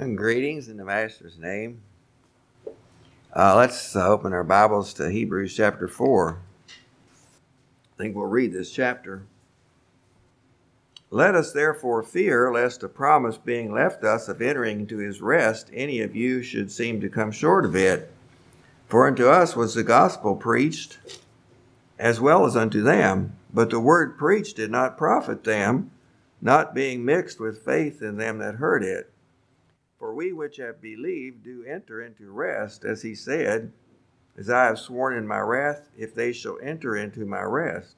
And greetings in the Master's name. Uh, let's uh, open our Bibles to Hebrews chapter 4. I think we'll read this chapter. Let us therefore fear lest a promise being left us of entering into his rest, any of you should seem to come short of it. For unto us was the gospel preached, as well as unto them. But the word preached did not profit them, not being mixed with faith in them that heard it. For we which have believed do enter into rest, as he said, As I have sworn in my wrath, if they shall enter into my rest,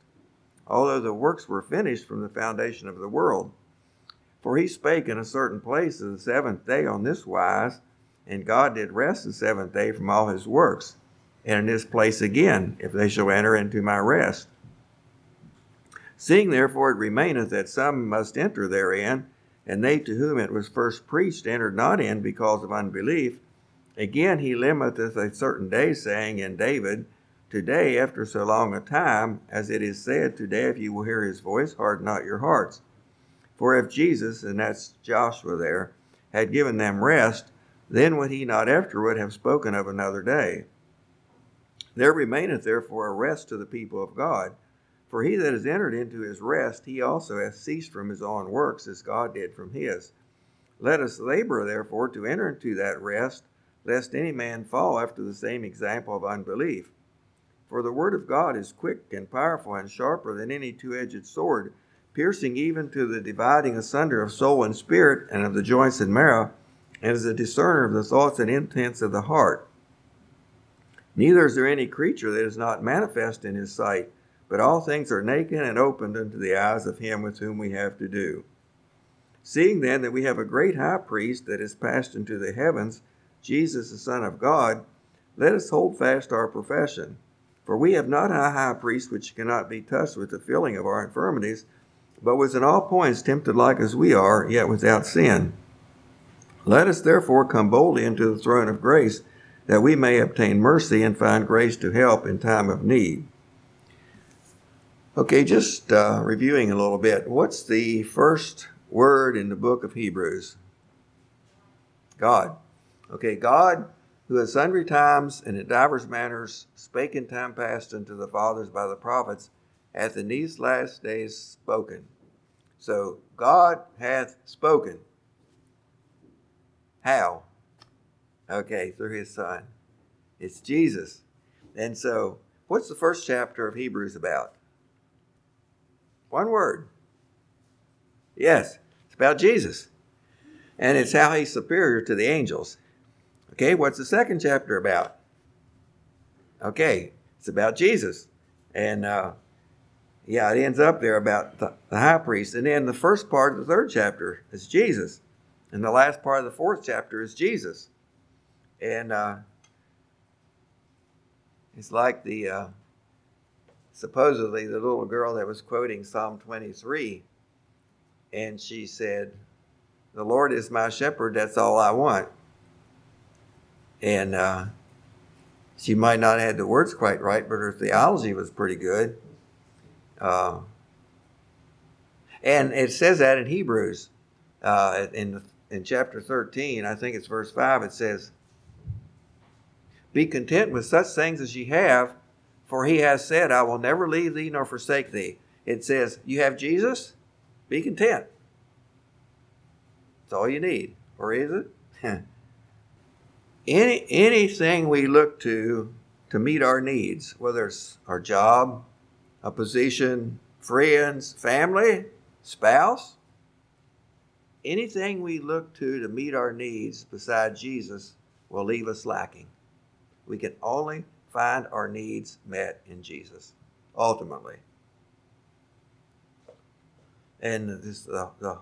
although the works were finished from the foundation of the world. For he spake in a certain place of the seventh day on this wise, and God did rest the seventh day from all his works. And in this place again, if they shall enter into my rest. Seeing therefore it remaineth that some must enter therein, and they to whom it was first preached entered not in because of unbelief. Again he limiteth a certain day, saying in David, Today, after so long a time, as it is said, Today, if you will hear his voice, harden not your hearts. For if Jesus, and that's Joshua there, had given them rest, then would he not afterward have spoken of another day? There remaineth therefore a rest to the people of God. For he that has entered into his rest, he also hath ceased from his own works, as God did from his. Let us labor, therefore, to enter into that rest, lest any man fall after the same example of unbelief. For the word of God is quick and powerful and sharper than any two edged sword, piercing even to the dividing asunder of soul and spirit, and of the joints and marrow, and is a discerner of the thoughts and intents of the heart. Neither is there any creature that is not manifest in his sight but all things are naked and opened unto the eyes of him with whom we have to do. Seeing then that we have a great high priest that is passed into the heavens, Jesus the Son of God, let us hold fast our profession. For we have not a high priest which cannot be touched with the feeling of our infirmities, but was in all points tempted like as we are, yet without sin. Let us therefore come boldly into the throne of grace, that we may obtain mercy and find grace to help in time of need. Okay, just uh, reviewing a little bit. What's the first word in the book of Hebrews? God. Okay, God, who at sundry times and in divers manners spake in time past unto the fathers by the prophets, hath in these last days spoken. So God hath spoken. How? Okay, through his Son. It's Jesus. And so, what's the first chapter of Hebrews about? One word. Yes, it's about Jesus. And it's how he's superior to the angels. Okay, what's the second chapter about? Okay, it's about Jesus. And uh, yeah, it ends up there about the, the high priest. And then the first part of the third chapter is Jesus. And the last part of the fourth chapter is Jesus. And uh, it's like the. Uh, supposedly the little girl that was quoting Psalm 23, and she said, The Lord is my shepherd, that's all I want. And uh, she might not have had the words quite right, but her theology was pretty good. Uh, and it says that in Hebrews, uh, in, in chapter 13, I think it's verse 5, it says, Be content with such things as ye have, for he has said, I will never leave thee nor forsake thee. It says, You have Jesus? Be content. That's all you need. Or is it? Any, anything we look to to meet our needs, whether it's our job, a position, friends, family, spouse, anything we look to to meet our needs beside Jesus will leave us lacking. We can only find our needs met in Jesus, ultimately. And this the, the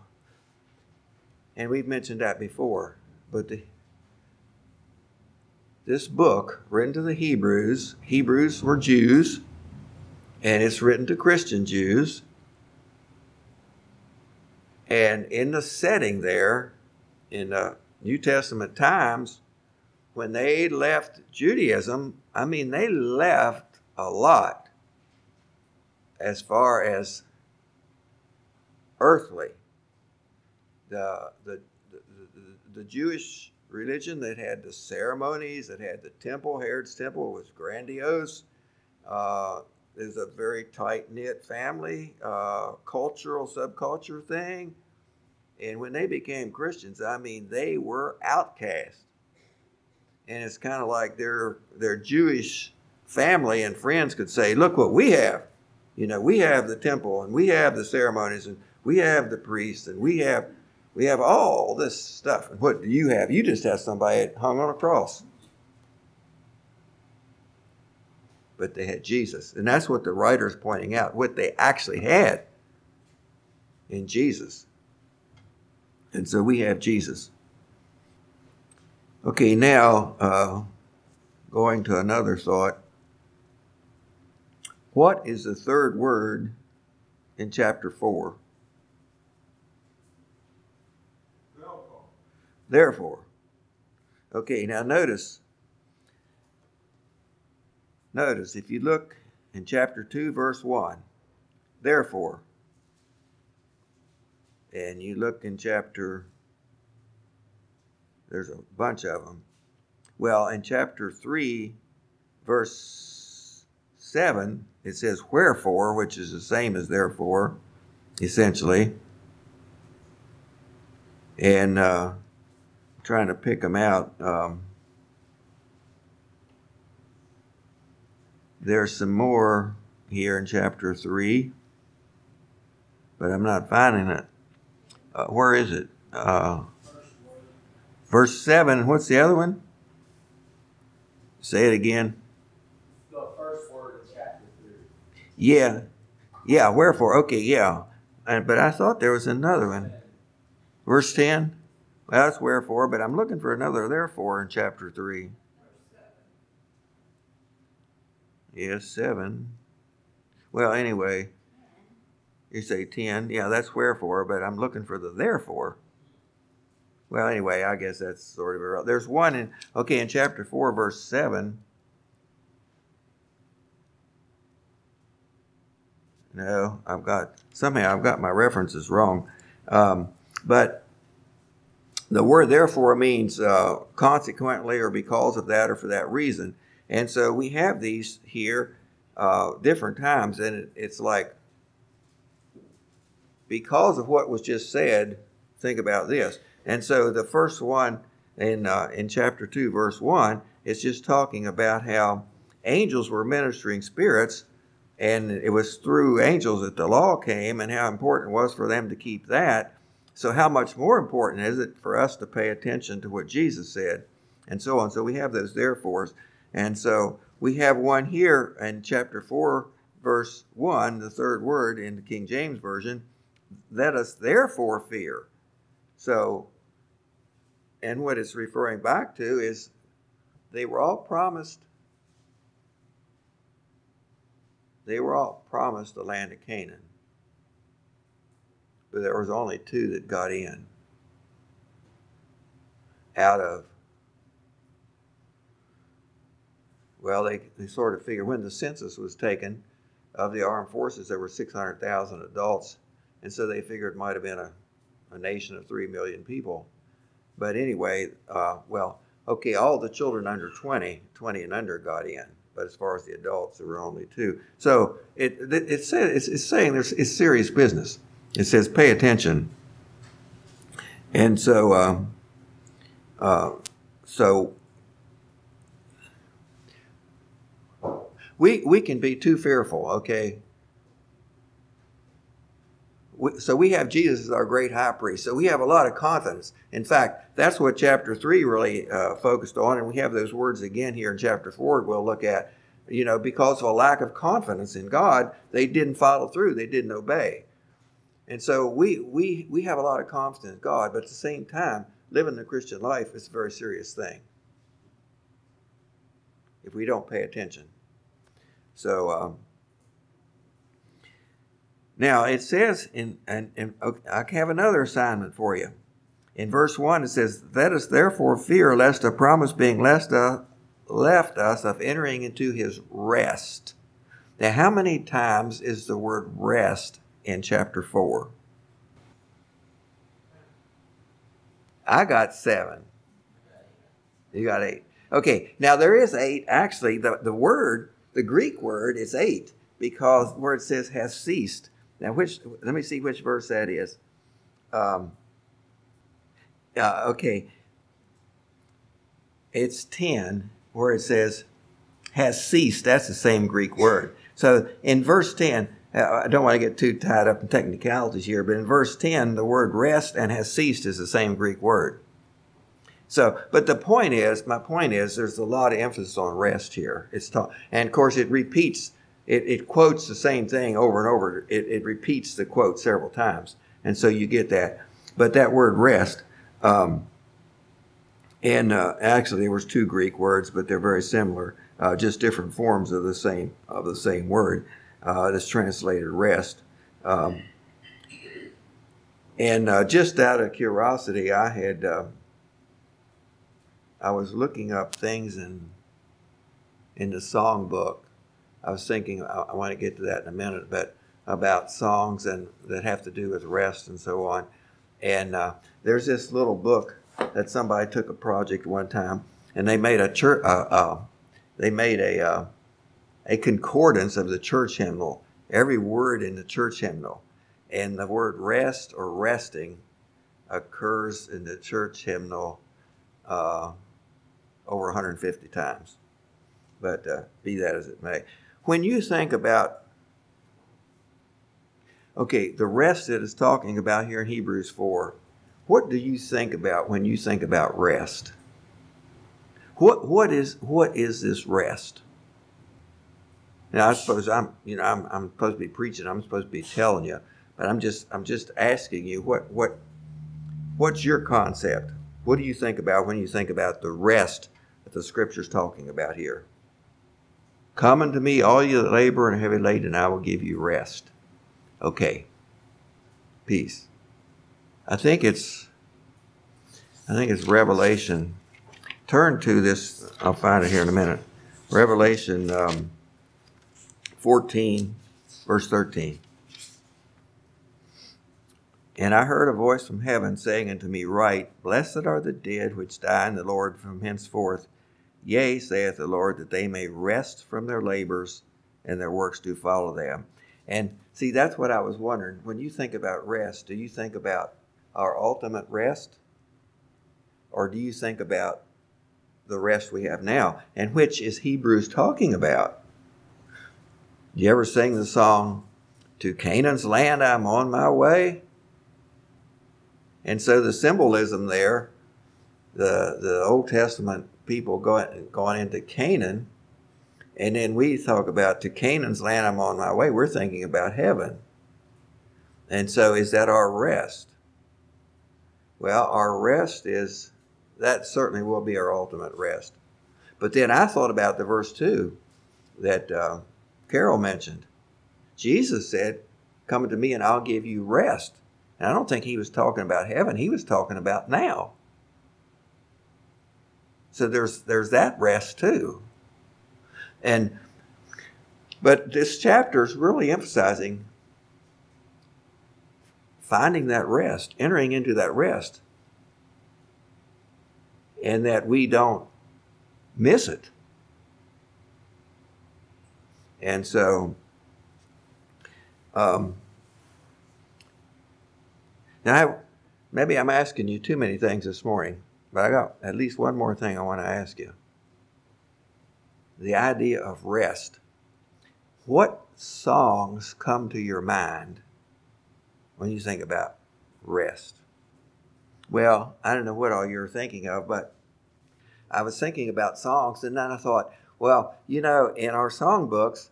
and we've mentioned that before, but the, this book written to the Hebrews, Hebrews were Jews, and it's written to Christian Jews. And in the setting there, in the New Testament times, when they left Judaism, I mean, they left a lot as far as earthly. the, the, the, the, Jewish religion that had the ceremonies, that had the temple. Herod's temple was grandiose. Uh, there's a very tight knit family, uh, cultural, subculture thing. And when they became Christians, I mean, they were outcast. And it's kind of like their, their Jewish family and friends could say, Look what we have. You know, we have the temple and we have the ceremonies and we have the priests and we have we have all this stuff. And what do you have? You just have somebody hung on a cross. But they had Jesus. And that's what the writer is pointing out, what they actually had in Jesus. And so we have Jesus. Okay, now uh, going to another thought. What is the third word in chapter 4? Therefore. Therefore. Okay, now notice. Notice if you look in chapter 2, verse 1, therefore, and you look in chapter, there's a bunch of them. Well, in chapter 3, verse 7, it says wherefore, which is the same as therefore, essentially. And uh, trying to pick them out. Um, there's some more here in chapter 3, but I'm not finding it. Uh, where is it? Uh, verse 7. What's the other one? Say it again. The first word of chapter 3. Yeah. Yeah, wherefore. Okay, yeah. And, but I thought there was another one. Verse 10. Well, that's wherefore, but I'm looking for another therefore in chapter 3. Yes, 7. Well, anyway, you say 10. Yeah, that's wherefore, but I'm looking for the therefore. Well, anyway, I guess that's sort of it. There's one in, okay, in chapter 4, verse 7. No, I've got somehow I've got my references wrong. Um, but the word therefore means uh, consequently or because of that or for that reason. And so we have these here uh, different times, and it, it's like because of what was just said, think about this. And so the first one in uh, in chapter two, verse one, is just talking about how angels were ministering spirits and it was through angels that the law came and how important it was for them to keep that. So, how much more important is it for us to pay attention to what Jesus said and so on? So, we have those therefores. And so, we have one here in chapter 4, verse 1, the third word in the King James Version let us therefore fear. So, and what it's referring back to is they were all promised They were all promised the land of Canaan, but there was only two that got in out of well they, they sort of figured when the census was taken of the armed forces there were 600000 adults and so they figured it might have been a, a nation of 3 million people but anyway uh, well okay all the children under 20 20 and under got in but as far as the adults, there were only two. So it it, it says it's, it's saying there's it's serious business. It says pay attention, and so uh, uh, so we we can be too fearful. Okay, so we have Jesus as our great high priest. So we have a lot of confidence. In fact, that's what chapter three really uh, focused on, and we have those words again here in chapter four. We'll look at, you know, because of a lack of confidence in God, they didn't follow through. They didn't obey, and so we we we have a lot of confidence in God, but at the same time, living the Christian life is a very serious thing. If we don't pay attention, so. Um, now it says, in, and, I have another assignment for you. In verse 1, it says, Let us therefore fear lest a promise being left, uh, left us of entering into his rest. Now, how many times is the word rest in chapter 4? I got seven. You got eight. Okay, now there is eight. Actually, the, the word, the Greek word is eight because where it says has ceased. Now, which, let me see which verse that is. Um, uh, okay, it's 10 where it says has ceased. That's the same Greek word. So in verse 10, uh, I don't want to get too tied up in technicalities here, but in verse 10, the word rest and has ceased is the same Greek word. So, but the point is, my point is, there's a lot of emphasis on rest here. It's ta- and of course, it repeats, it, it quotes the same thing over and over. It, it repeats the quote several times, and so you get that. But that word rest, um, and uh, actually there was two Greek words, but they're very similar, uh, just different forms of the same of the same word. Uh, that's translated rest. Um, and uh, just out of curiosity, I had uh, I was looking up things in in the songbook. I was thinking I, I want to get to that in a minute, but about songs and that have to do with rest and so on. And uh, there's this little book that somebody took a project one time, and they made a church. Uh, uh, they made a uh, a concordance of the church hymnal, every word in the church hymnal, and the word rest or resting occurs in the church hymnal uh, over 150 times. But uh, be that as it may, when you think about okay, the rest that is talking about here in Hebrews 4 what do you think about when you think about rest? What what is what is this rest? Now I suppose I'm you know I'm I'm supposed to be preaching. I'm supposed to be telling you, but I'm just I'm just asking you what what what's your concept? What do you think about when you think about the rest that the scripture's talking about here? Come unto me, all you that labor and are heavy laden, and I will give you rest. Okay. Peace. I think it's I think it's Revelation. Turn to this. I'll find it here in a minute. Revelation um, 14, verse 13. And I heard a voice from heaven saying unto me, Write, Blessed are the dead which die in the Lord from henceforth. Yea, saith the Lord, that they may rest from their labors, and their works do follow them. And see, that's what I was wondering. When you think about rest, do you think about our ultimate rest? Or do you think about the rest we have now? And which is Hebrews talking about? Do you ever sing the song, To Canaan's land I'm on my way? And so the symbolism there, the, the Old Testament people going, going into Canaan, and then we talk about to Canaan's land I'm on my way, we're thinking about heaven. And so is that our rest? Well, our rest is, that certainly will be our ultimate rest. But then I thought about the verse 2 that uh, Carol mentioned. Jesus said, Come to me and I'll give you rest. And I don't think he was talking about heaven, he was talking about now. So there's there's that rest too. And but this chapter is really emphasizing finding that rest, entering into that rest, and that we don't miss it. And so, um, now I, maybe I'm asking you too many things this morning, but I got at least one more thing I want to ask you. The idea of rest. What songs come to your mind when you think about rest? Well, I don't know what all you're thinking of, but I was thinking about songs, and then I thought, well, you know, in our songbooks,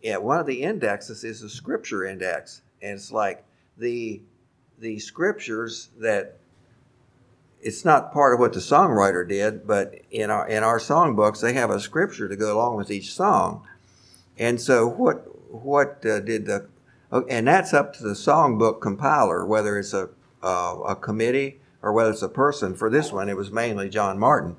yeah, one of the indexes is the scripture index, and it's like the the scriptures that it's not part of what the songwriter did, but in our in our songbooks they have a scripture to go along with each song, and so what what uh, did the and that's up to the songbook compiler, whether it's a, uh, a committee or whether it's a person. For this one, it was mainly John Martin.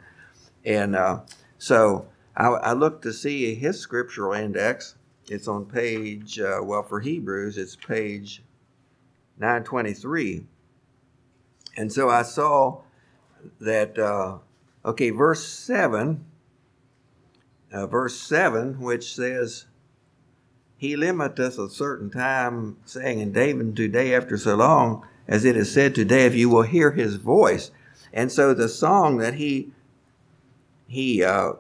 And uh, so I, I, looked to see his scriptural index. It's on page, uh, well, for Hebrews, it's page 923. And so I saw that, uh, okay, verse 7, uh, verse 7, which says, He limiteth a certain time, saying, And David today after so long, as it is said today, if you will hear his voice. And so the song that he he uh,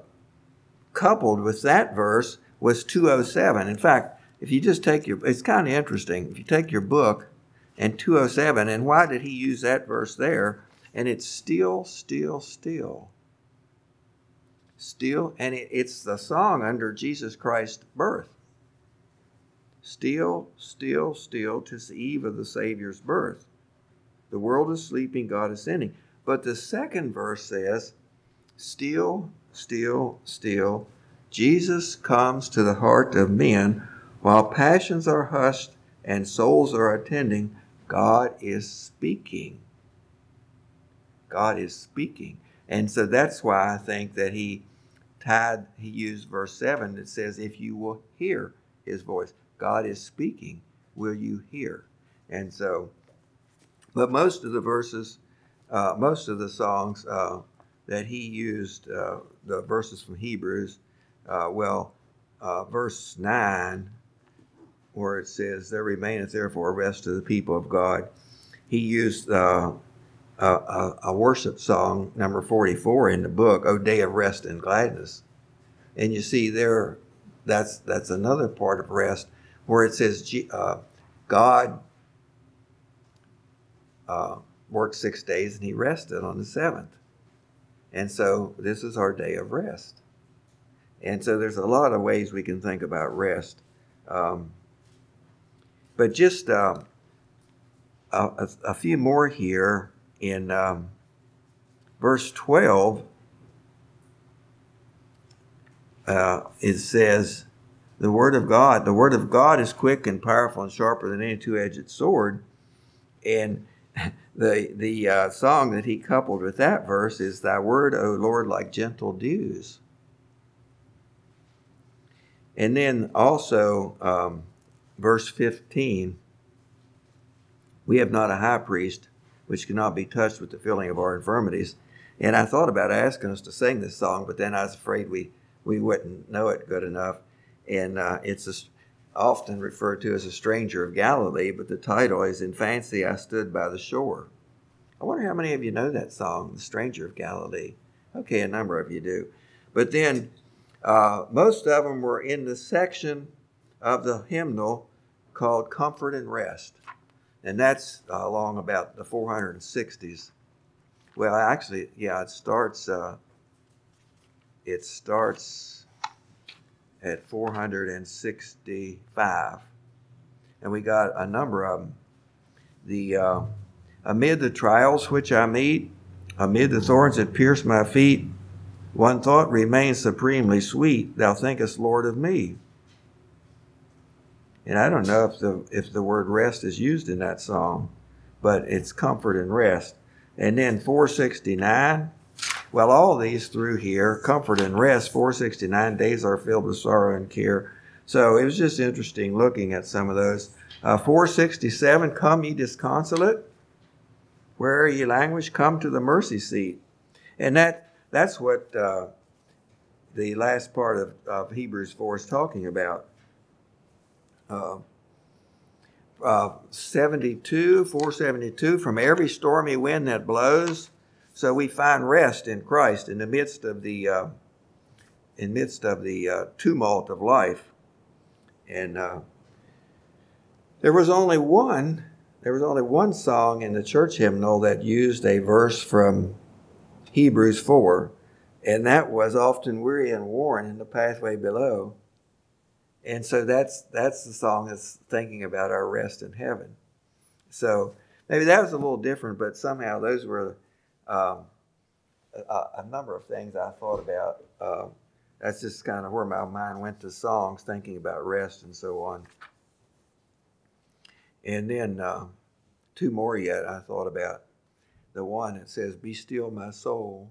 coupled with that verse was 207. In fact, if you just take your, it's kind of interesting. If you take your book and 207, and why did he use that verse there? And it's still, still, still. Still, and it, it's the song under Jesus Christ's birth. Still, still, still, tis the eve of the Savior's birth. The world is sleeping, God is sinning. But the second verse says, Still, still, still, Jesus comes to the heart of men while passions are hushed and souls are attending. God is speaking. God is speaking. And so that's why I think that he tied, he used verse 7 that says, If you will hear his voice, God is speaking, will you hear? And so, but most of the verses, uh, most of the songs uh, that he used, uh, the verses from Hebrews, uh, well, uh, verse 9, where it says, There remaineth therefore a rest to the people of God, he used uh, a, a, worship song, number 44 in the book, O Day of Rest and Gladness. And you see there, that's, that's another part of rest where it says uh, God uh, worked six days and he rested on the seventh. And so this is our day of rest. And so there's a lot of ways we can think about rest. Um, but just uh, a, a, few more here in um, verse 12, uh, it says, The Word of God, the Word of God is quick and powerful and sharper than any two edged sword. And the, the uh, song that he coupled with that verse is, Thy Word, O Lord, like gentle dews. And then also, um, verse 15, we have not a high priest which cannot be touched with the feeling of our infirmities. And I thought about asking us to sing this song, but then I was afraid we, we wouldn't know it good enough. And uh, it's a, often referred to as a stranger of Galilee, but the title is In Fancy I Stood by the Shore. I wonder how many of you know that song, The Stranger of Galilee. Okay, a number of you do. But then uh, most of them were in the section of the hymnal called Comfort and Rest and that's uh, along about the 460s. Well, actually, yeah, it starts. Uh, it starts at 465, and we got a number of them. The uh, amid the trials which I meet, amid the thorns that pierce my feet, one thought remains supremely sweet. Thou thinkest, Lord, of me. And I don't know if the if the word rest is used in that song, but it's comfort and rest. And then 469, well, all these through here, comfort and rest, 469 days are filled with sorrow and care. So it was just interesting looking at some of those. Uh, 467, come ye disconsolate. Where ye language? Come to the mercy seat. And that that's what uh, the last part of, of Hebrews 4 is talking about uh, uh, 72, 472, from every stormy wind that blows. So we find rest in Christ in the midst of the uh, in midst of the uh, tumult of life. And uh, there was only one there was only one song in the church hymnal that used a verse from Hebrews 4, and that was often weary and worn in the pathway below. And so that's that's the song that's thinking about our rest in heaven. So maybe that was a little different, but somehow those were um, a, a, number of things I thought about. Uh, that's just kind of where my mind went to songs, thinking about rest and so on. And then uh, two more yet I thought about. The one that says, Be still, my soul,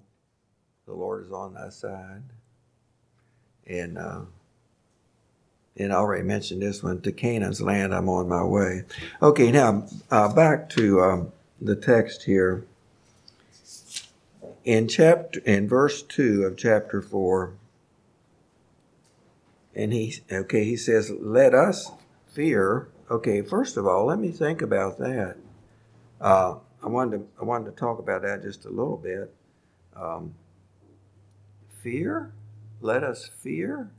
the Lord is on thy side. And uh, and I already mentioned this one, to Canaan's land I'm on my way. Okay, now uh, back to um, the text here. in chapter in verse 2 of chapter 4 and he okay he says let us fear. Okay first of all let me think about that. Uh, i wanted to i wanted to talk about that just a little bit. Um, fear? Let us fear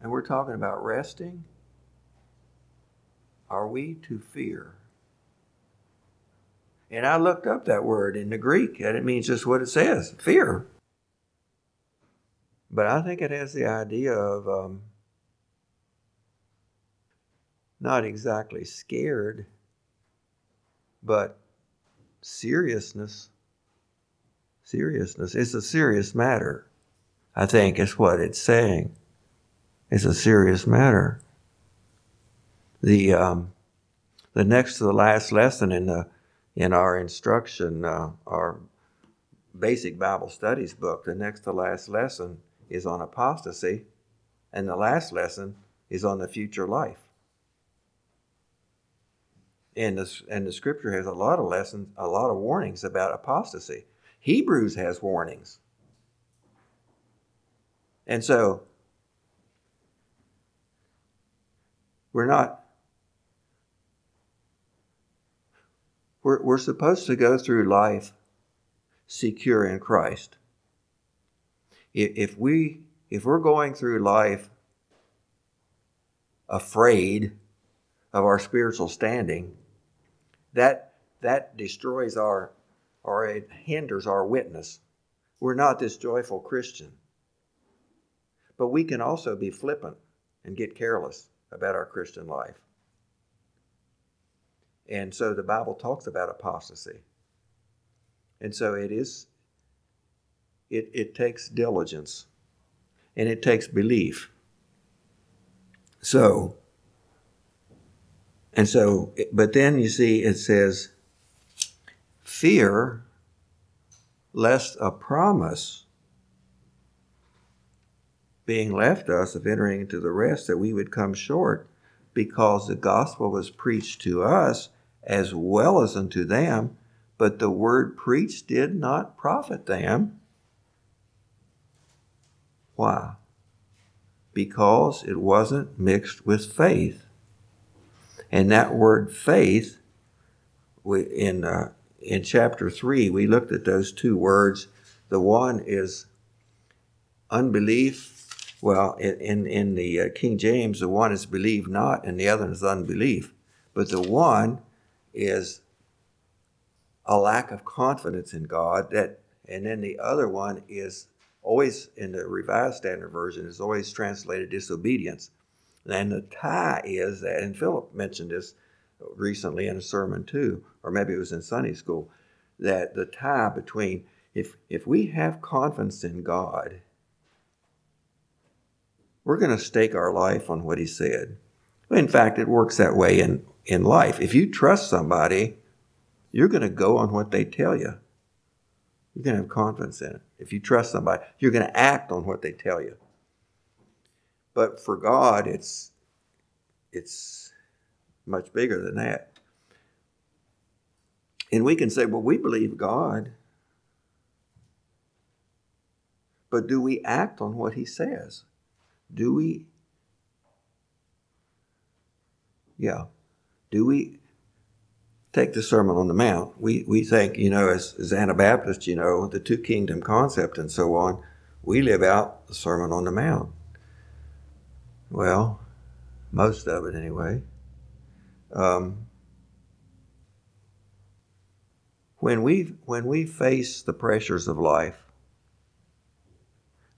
and we're talking about resting are we to fear and I looked up that word in the Greek, and it means just what it says fear. But I think it has the idea of um, not exactly scared, but seriousness. Seriousness. It's a serious matter. I think is what it's saying. It's a serious matter. The um, the next to the last lesson in the in our instruction, uh, our basic Bible studies book, the next to last lesson is on apostasy, and the last lesson is on the future life. And the, and the scripture has a lot of lessons, a lot of warnings about apostasy. Hebrews has warnings. And so, we're not We're, we're supposed to go through life secure in Christ. If we if we're going through life afraid of our spiritual standing, that that destroys our or it hinders our witness. We're not this joyful Christian. But we can also be flippant and get careless about our Christian life. And so the Bible talks about apostasy. And so it is, it, it takes diligence and it takes belief. So, and so, but then you see it says, fear lest a promise being left us of entering into the rest that we would come short because the gospel was preached to us as well as unto them, but the word preached did not profit them. Why? Because it wasn't mixed with faith. And that word faith, in, uh, in chapter 3, we looked at those two words. The one is unbelief. Well, in, in the uh, King James, the one is believe not, and the other is unbelief. But the one is a lack of confidence in God that and then the other one is always in the revised standard version is always translated disobedience and the tie is that and philip mentioned this recently in a sermon too or maybe it was in sunday school that the tie between if if we have confidence in god we're going to stake our life on what he said in fact it works that way in in life. If you trust somebody, you're going to go on what they tell you. You're going to have confidence in it. If you trust somebody, you're going to act on what they tell you. But for God, it's it's much bigger than that. And we can say, well, we believe God. But do we act on what he says? Do we? Yeah do we take the Sermon on the Mount? We, we think, you know, as, as Anabaptists, you know, the two kingdom concept and so on, we live out the Sermon on the Mount. Well, most of it anyway. Um, when we when we face the pressures of life,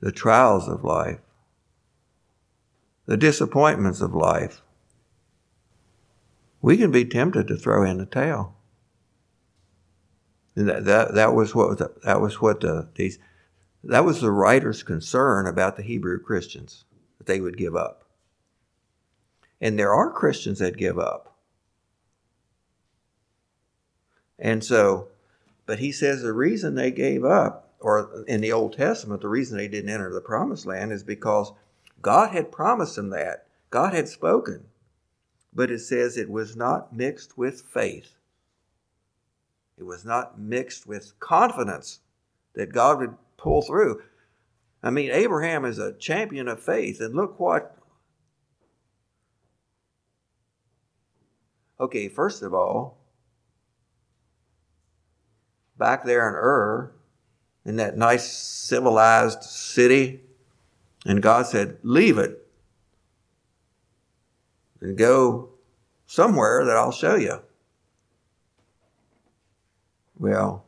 the trials of life, the disappointments of life, we can be tempted to throw in the towel. And that, that, that was what the, that was what the, these that was the writer's concern about the Hebrew Christians that they would give up. And there are Christians that give up. And so, but he says the reason they gave up, or in the Old Testament, the reason they didn't enter the promised land is because God had promised them that. God had spoken but it says it was not mixed with faith. It was not mixed with confidence that God would pull through. I mean, Abraham is a champion of faith, and look what. Okay, first of all, back there in Ur, in that nice civilized city, and God said, Leave it and go somewhere that I'll show you. Well,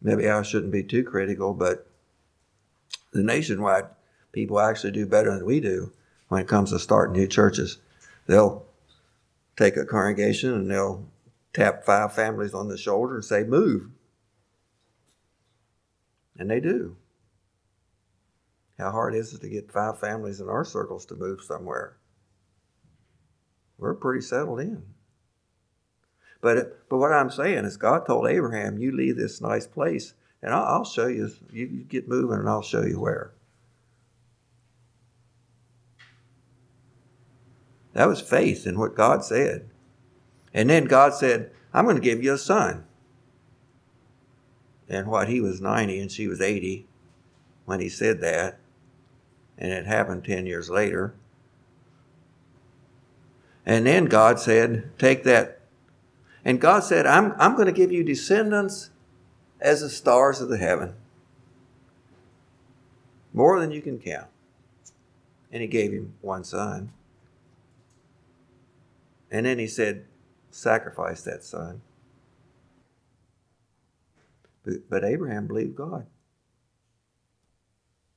maybe I shouldn't be too critical, but the nationwide people actually do better than we do when it comes to starting new churches. They'll take a congregation and they'll tap five families on the shoulder and say, Move. And they do. How hard is it to get five families in our circles to move somewhere? We're pretty settled in. But, but what I'm saying is, God told Abraham, You leave this nice place, and I'll, I'll show you. You get moving, and I'll show you where. That was faith in what God said. And then God said, I'm going to give you a son. And what, he was 90 and she was 80 when he said that. And it happened 10 years later. And then God said, Take that and God said, I'm, I'm going to give you descendants as the stars of the heaven, more than you can count. And he gave him one son. And then he said, Sacrifice that son. But, but Abraham believed God.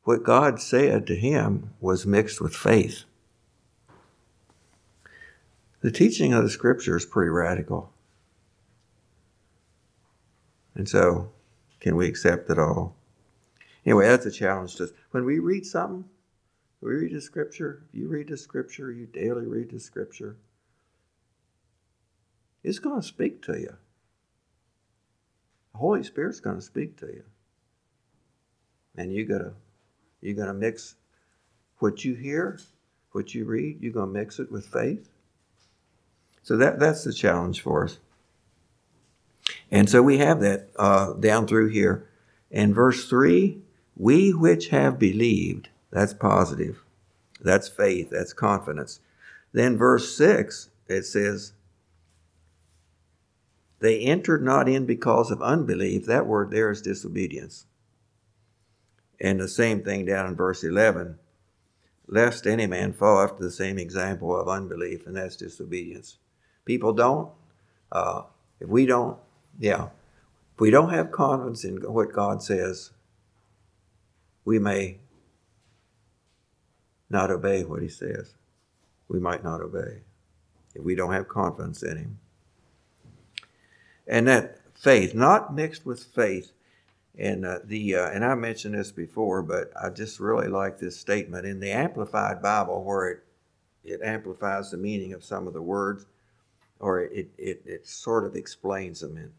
What God said to him was mixed with faith. The teaching of the scripture is pretty radical. And so, can we accept it all? Anyway, that's a challenge to us. When we read something, we read the scripture, you read the scripture, you daily read the scripture, it's going to speak to you. The Holy Spirit's going to speak to you. And you gotta you're gonna mix what you hear, what you read, you're gonna mix it with faith. So that that's the challenge for us. And so we have that uh, down through here. In verse 3, we which have believed, that's positive. That's faith, that's confidence. Then verse 6, it says, they entered not in because of unbelief. That word there is disobedience. And the same thing down in verse 11, lest any man fall after the same example of unbelief, and that's disobedience. People don't, uh, if we don't yeah. If we don't have confidence in what God says, we may not obey what He says. We might not obey if we don't have confidence in Him. And that faith, not mixed with faith, and uh, the uh, and I mentioned this before, but I just really like this statement in the Amplified Bible, where it it amplifies the meaning of some of the words, or it it, it sort of explains them.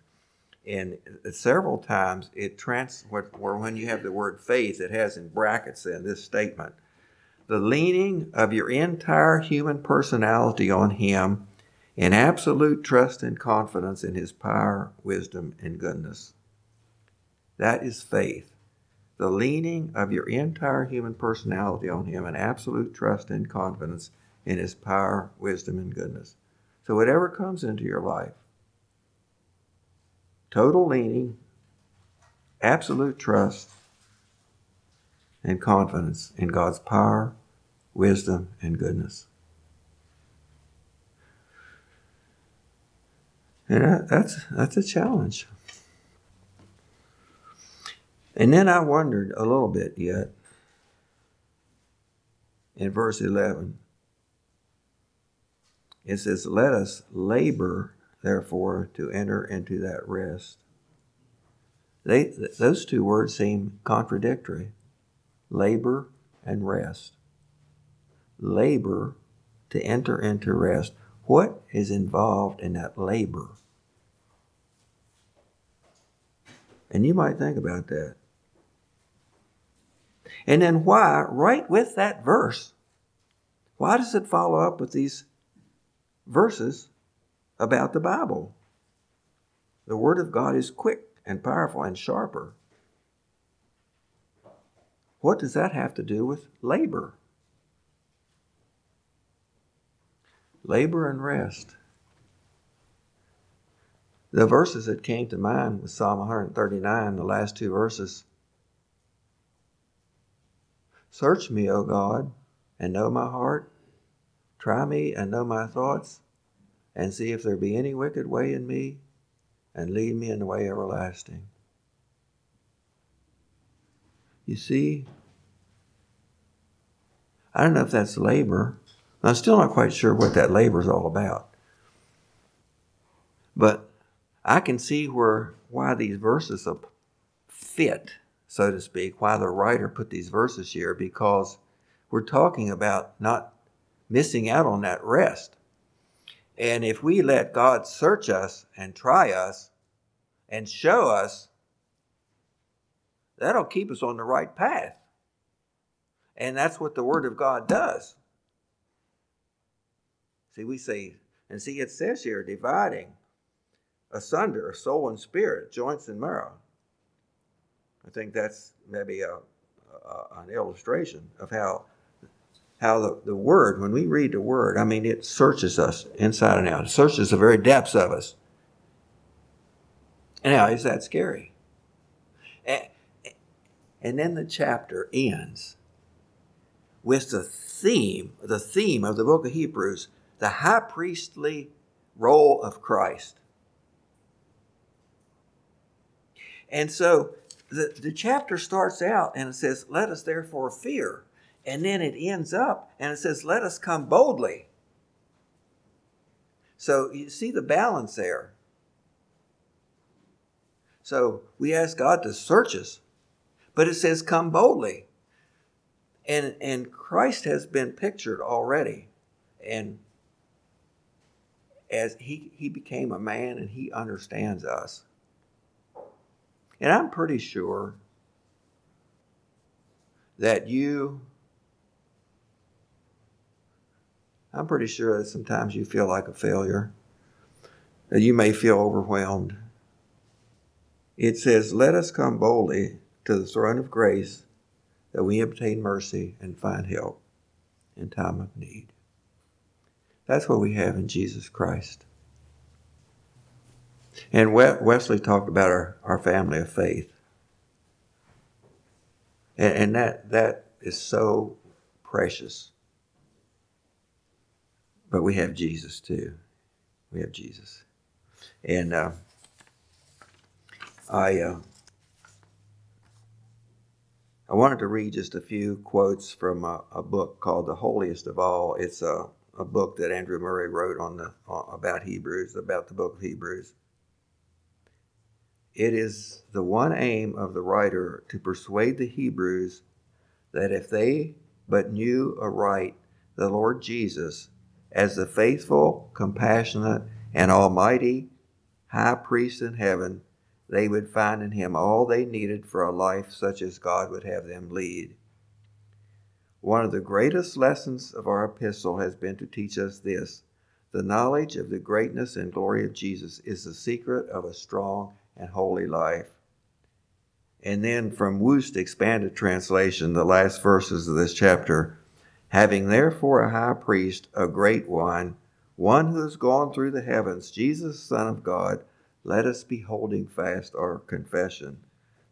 In and several times it trans where when you have the word faith, it has in brackets in this statement the leaning of your entire human personality on Him in absolute trust and confidence in His power, wisdom, and goodness. That is faith. The leaning of your entire human personality on Him in absolute trust and confidence in His power, wisdom, and goodness. So, whatever comes into your life, total leaning, absolute trust, and confidence in God's power, wisdom, and goodness. And that's, that's a challenge. And then I wondered a little bit yet in verse 11. It says, Let us labor therefore, to enter into that rest. They, those two words seem contradictory labor and rest. Labor to enter into rest. What is involved in that labor? And you might think about that. And then why, right with that verse, why does it follow up with these verses about the Bible. The Word of God is quick and powerful and sharper. What does that have to do with labor? Labor and rest. The verses that came to mind was Psalm 139, the last two verses. Search me, O God, and know my heart. Try me and know my thoughts, and see if there be any wicked way in me, and lead me in the way everlasting. You see, I don't know if that's labor. I'm still not quite sure what that labor is all about. But I can see where why these verses fit, so to speak, why the writer put these verses here, because we're talking about not missing out on that rest. And if we let God search us and try us and show us, that'll keep us on the right path. And that's what the Word of God does. See, we say, and see, it says here, dividing asunder soul and spirit, joints and marrow. I think that's maybe a, a, an illustration of how how the, the word, when we read the word, I mean, it searches us inside and out. It searches the very depths of us. Now, is that scary? And, and then the chapter ends with the theme, the theme of the book of Hebrews, the high priestly role of Christ. And so the, the chapter starts out and it says, Let us therefore fear. And then it ends up and it says, Let us come boldly. So you see the balance there. So we ask God to search us, but it says, Come boldly. And, and Christ has been pictured already. And as he, he became a man and he understands us. And I'm pretty sure that you, I'm pretty sure that sometimes you feel like a failure, that you may feel overwhelmed. It says, Let us come boldly to the throne of grace that we obtain mercy and find help in time of need. That's what we have in Jesus Christ. And Wesley talked about our, our family of faith. And, and that, that is so precious. But we have Jesus too. We have Jesus. And uh, I, uh, I wanted to read just a few quotes from a, a book called The Holiest of All. It's a, a book that Andrew Murray wrote on the, about Hebrews, about the book of Hebrews. It is the one aim of the writer to persuade the Hebrews that if they but knew aright the Lord Jesus as the faithful, compassionate, and almighty high priest in heaven, they would find in him all they needed for a life such as God would have them lead. One of the greatest lessons of our epistle has been to teach us this the knowledge of the greatness and glory of Jesus is the secret of a strong and holy life. And then from Wuest Expanded Translation, the last verses of this chapter, having therefore a high priest, a great one, one who has gone through the heavens, Jesus, Son of God, let us be holding fast our confession.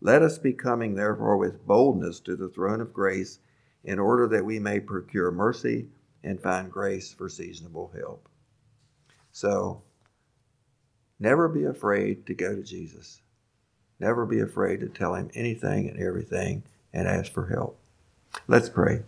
Let us be coming therefore with boldness to the throne of grace, in order that we may procure mercy and find grace for seasonable help. So, Never be afraid to go to Jesus. Never be afraid to tell him anything and everything and ask for help. Let's pray.